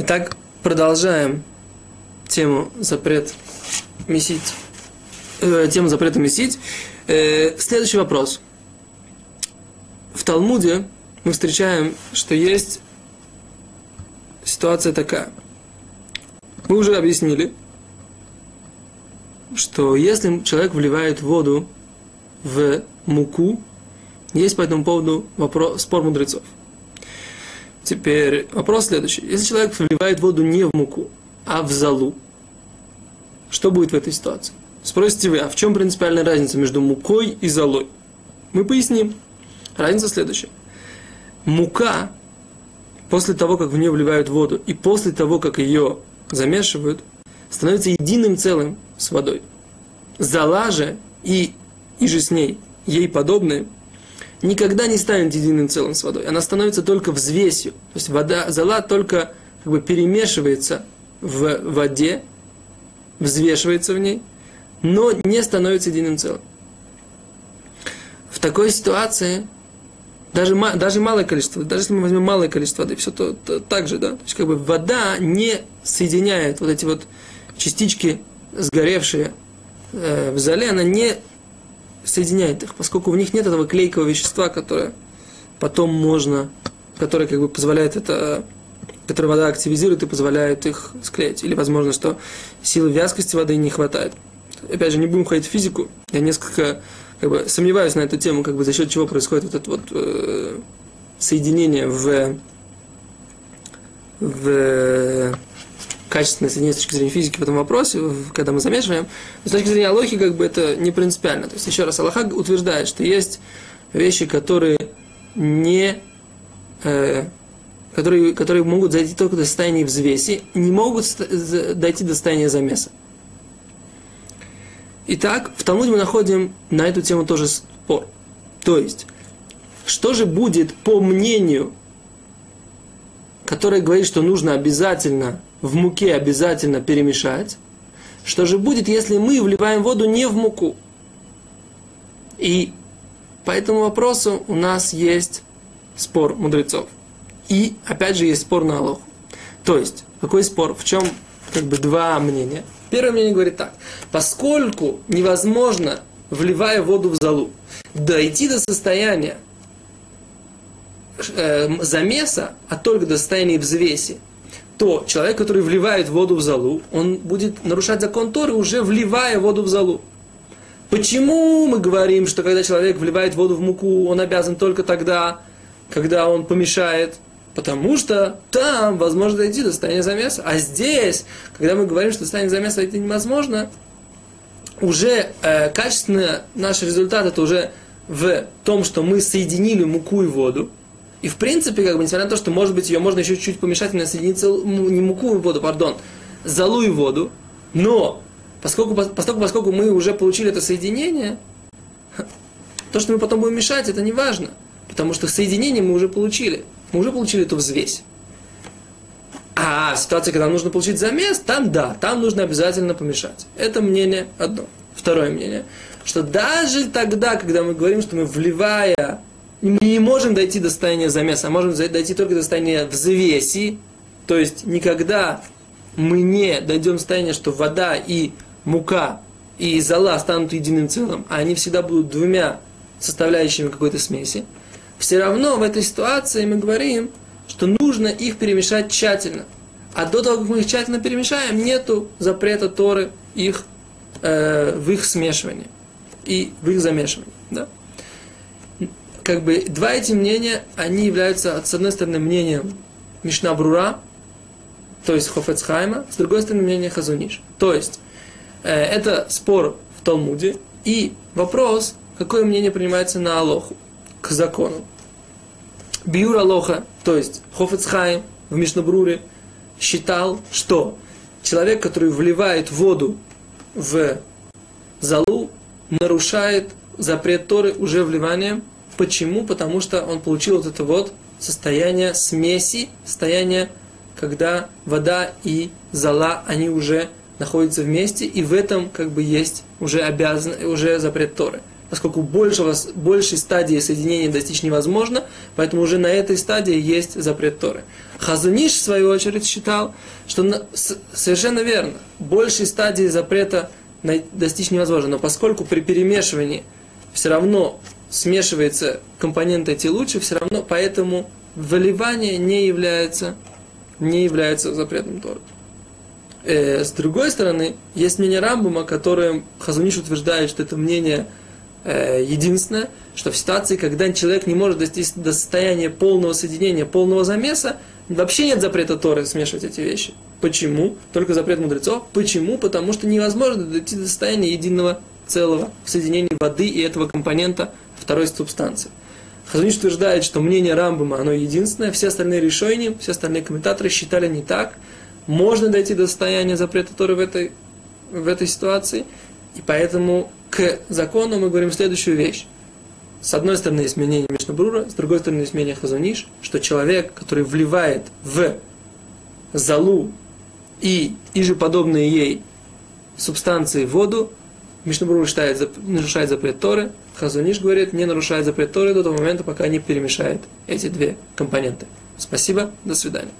Итак, продолжаем тему запрет месить, э, тему запрета месить. Э, следующий вопрос. В Талмуде мы встречаем, что есть ситуация такая. Мы уже объяснили, что если человек вливает воду в муку, есть по этому поводу вопрос, спор мудрецов. Теперь вопрос следующий. Если человек вливает воду не в муку, а в залу, что будет в этой ситуации? Спросите вы, а в чем принципиальная разница между мукой и золой? Мы поясним. Разница следующая. Мука, после того, как в нее вливают воду, и после того, как ее замешивают, становится единым целым с водой. Зола же и, и же с ней, ей подобные – никогда не станет единым целым с водой. Она становится только взвесью. То есть вода, зола только как бы перемешивается в воде, взвешивается в ней, но не становится единым целым. В такой ситуации даже, даже малое количество, даже если мы возьмем малое количество воды, все то, то так же, да, то есть как бы вода не соединяет вот эти вот частички сгоревшие э, в зале, она не соединяет их, поскольку в них нет этого клейкого вещества, которое потом можно, которое как бы позволяет это, которое вода активизирует и позволяет их склеить. Или возможно, что силы вязкости воды не хватает. Опять же, не будем ходить в физику. Я несколько как бы, сомневаюсь на эту тему, как бы за счет чего происходит вот это вот э, соединение в, в качественное соединение с точки зрения физики в этом вопросе, когда мы замешиваем. Но с точки зрения Аллахи, как бы это не принципиально. То есть, еще раз, Аллаха утверждает, что есть вещи, которые не э, которые, которые могут зайти только до состояния взвеси, не могут дойти до состояния замеса. Итак, в Талмуде мы находим на эту тему тоже спор. То есть, что же будет по мнению, которое говорит, что нужно обязательно в муке обязательно перемешать. Что же будет, если мы вливаем воду не в муку? И по этому вопросу у нас есть спор мудрецов. И опять же есть спор на Алоху. То есть, какой спор? В чем как бы два мнения? Первое мнение говорит так. Поскольку невозможно, вливая воду в залу, дойти до состояния э, замеса, а только до состояния взвеси, то человек, который вливает воду в залу, он будет нарушать закон Торы, уже вливая воду в залу. Почему мы говорим, что когда человек вливает воду в муку, он обязан только тогда, когда он помешает? Потому что там возможно дойти до состояния замеса. А здесь, когда мы говорим, что состояние замеса это невозможно, уже э, качественно наш результат это уже в том, что мы соединили муку и воду. И в принципе, как бы, несмотря на то, что, может быть, ее можно еще чуть-чуть помешать на соединиться, не муку и воду, пардон, залу и воду, но поскольку, поскольку, поскольку мы уже получили это соединение, то, что мы потом будем мешать, это не важно. Потому что соединение мы уже получили. Мы уже получили эту взвесь. А в ситуации, когда нужно получить замес, там да, там нужно обязательно помешать. Это мнение одно. Второе мнение, что даже тогда, когда мы говорим, что мы вливая мы не можем дойти до состояния замеса, а можем дойти только до состояния взвеси, то есть никогда мы не дойдем до состояния, что вода и мука и зола станут единым целым, а они всегда будут двумя составляющими какой-то смеси, все равно в этой ситуации мы говорим, что нужно их перемешать тщательно. А до того, как мы их тщательно перемешаем, нету запрета Торы их, э, в их смешивании и в их замешивании. Да? Как бы два эти мнения, они являются, с одной стороны, мнением Мишна Брура, то есть Хофецхайма, с другой стороны, мнение Хазуниш. То есть, э, это спор в Талмуде, и вопрос, какое мнение принимается на Алоху, к закону. Биур Алоха, то есть Хофецхайм в Мишнабруре, считал, что человек, который вливает воду в залу, нарушает запрет Торы уже вливанием Почему? Потому что он получил вот это вот состояние смеси, состояние, когда вода и зола, они уже находятся вместе, и в этом как бы есть уже обязан, уже запрет Торы. поскольку большего, большей стадии соединения достичь невозможно, поэтому уже на этой стадии есть запрет Торы. Хазуниш, в свою очередь, считал, что на, с, совершенно верно, большей стадии запрета достичь невозможно, но поскольку при перемешивании все равно смешивается компоненты эти лучше, все равно поэтому выливание не является, не является запретом Торы. Э, с другой стороны, есть мнение Рамбума, которое Хазуниш утверждает, что это мнение э, единственное, что в ситуации, когда человек не может достичь до состояния полного соединения, полного замеса, вообще нет запрета Торы смешивать эти вещи. Почему? Только запрет мудрецов. Почему? Потому что невозможно дойти до состояния единого целого в соединении воды и этого компонента второй субстанции. Хазуниш утверждает, что мнение Рамбама, оно единственное, все остальные решения, все остальные комментаторы считали не так. Можно дойти до состояния запрета Торы в этой, в этой ситуации. И поэтому к закону мы говорим следующую вещь. С одной стороны есть мнение Мишнабрура, с другой стороны есть мнение Хазуниш, что человек, который вливает в залу и, и же подобные ей субстанции воду, Мишнабрур считает, нарушает запрет Торы, Хазуниш говорит, не нарушает запрет Торы до того момента, пока не перемешает эти две компоненты. Спасибо, до свидания.